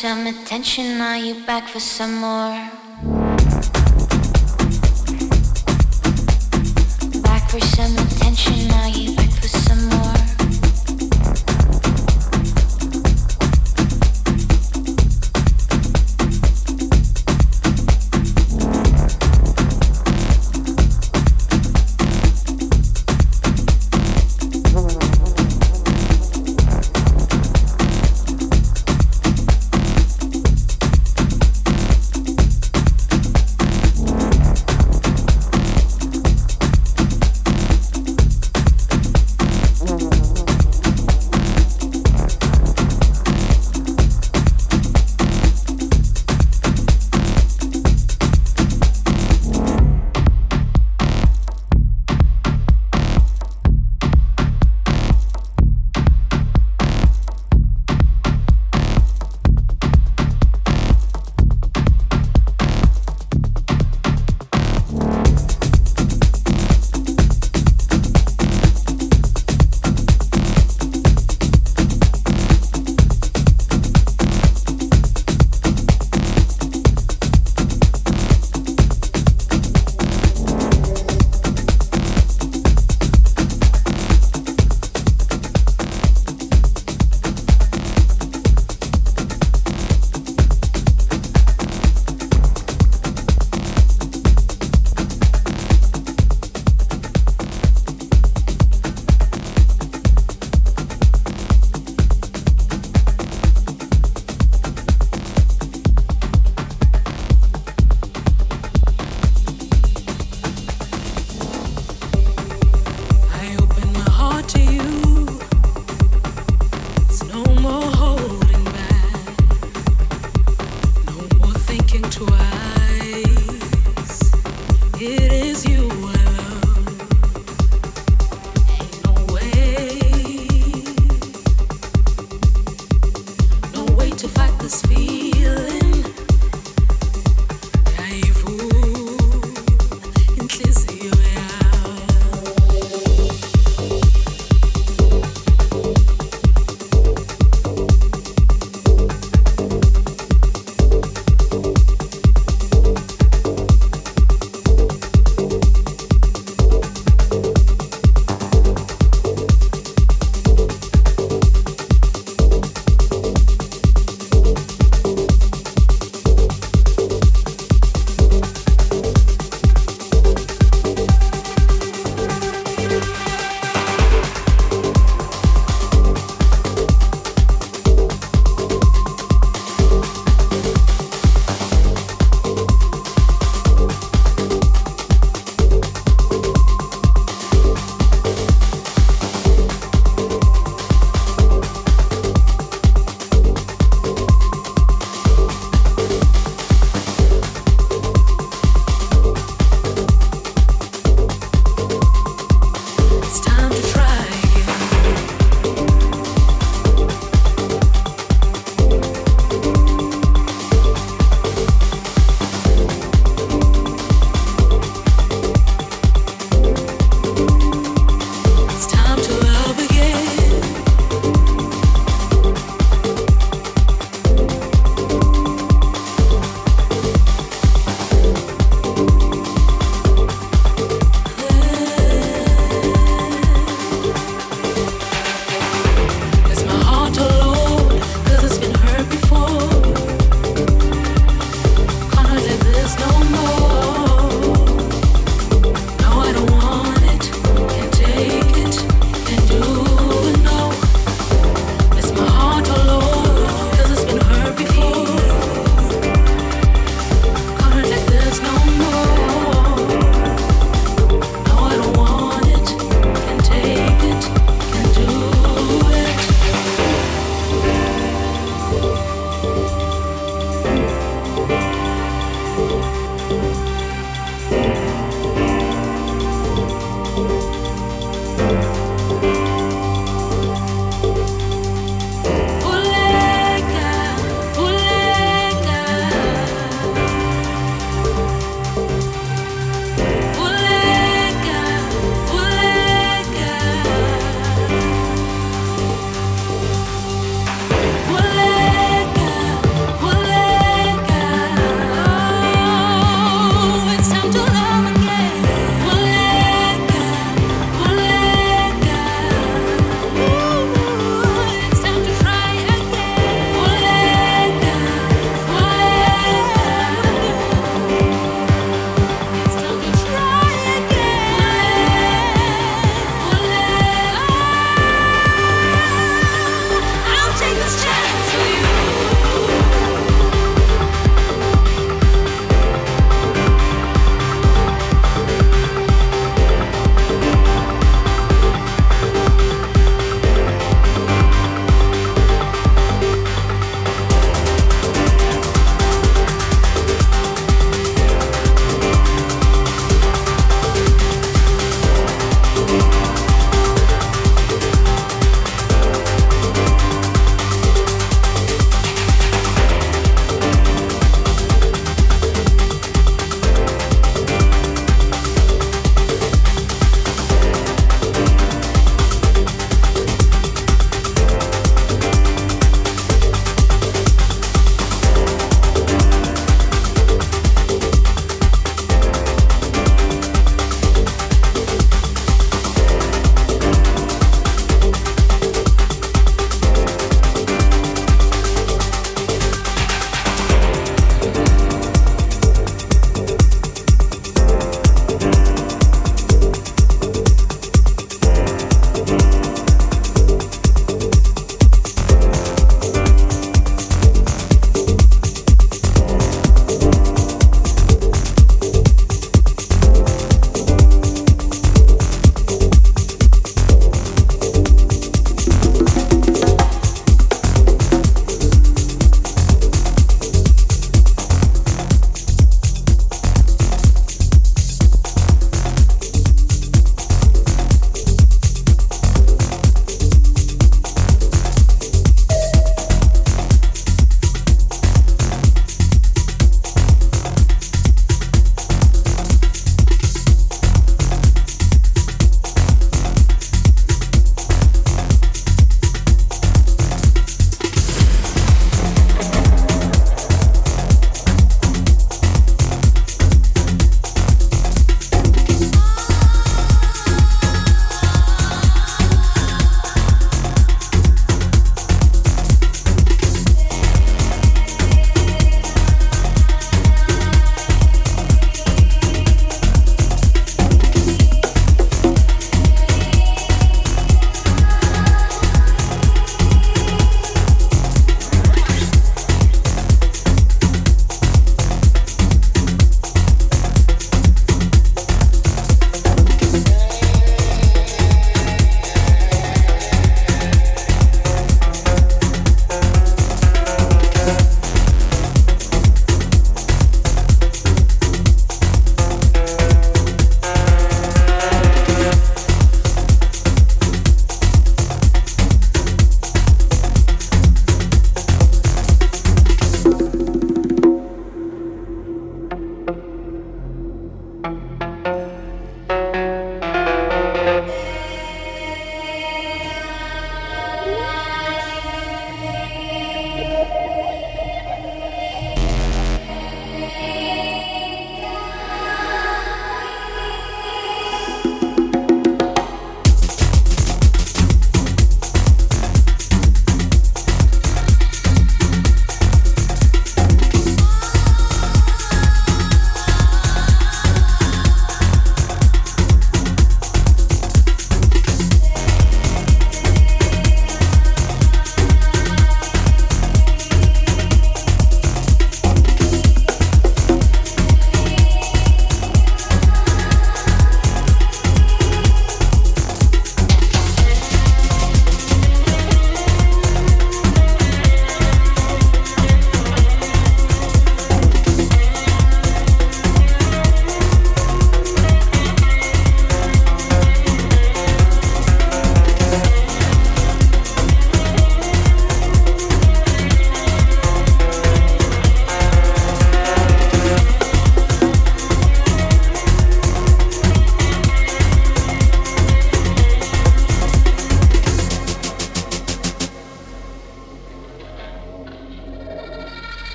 some attention? Are you back for some more?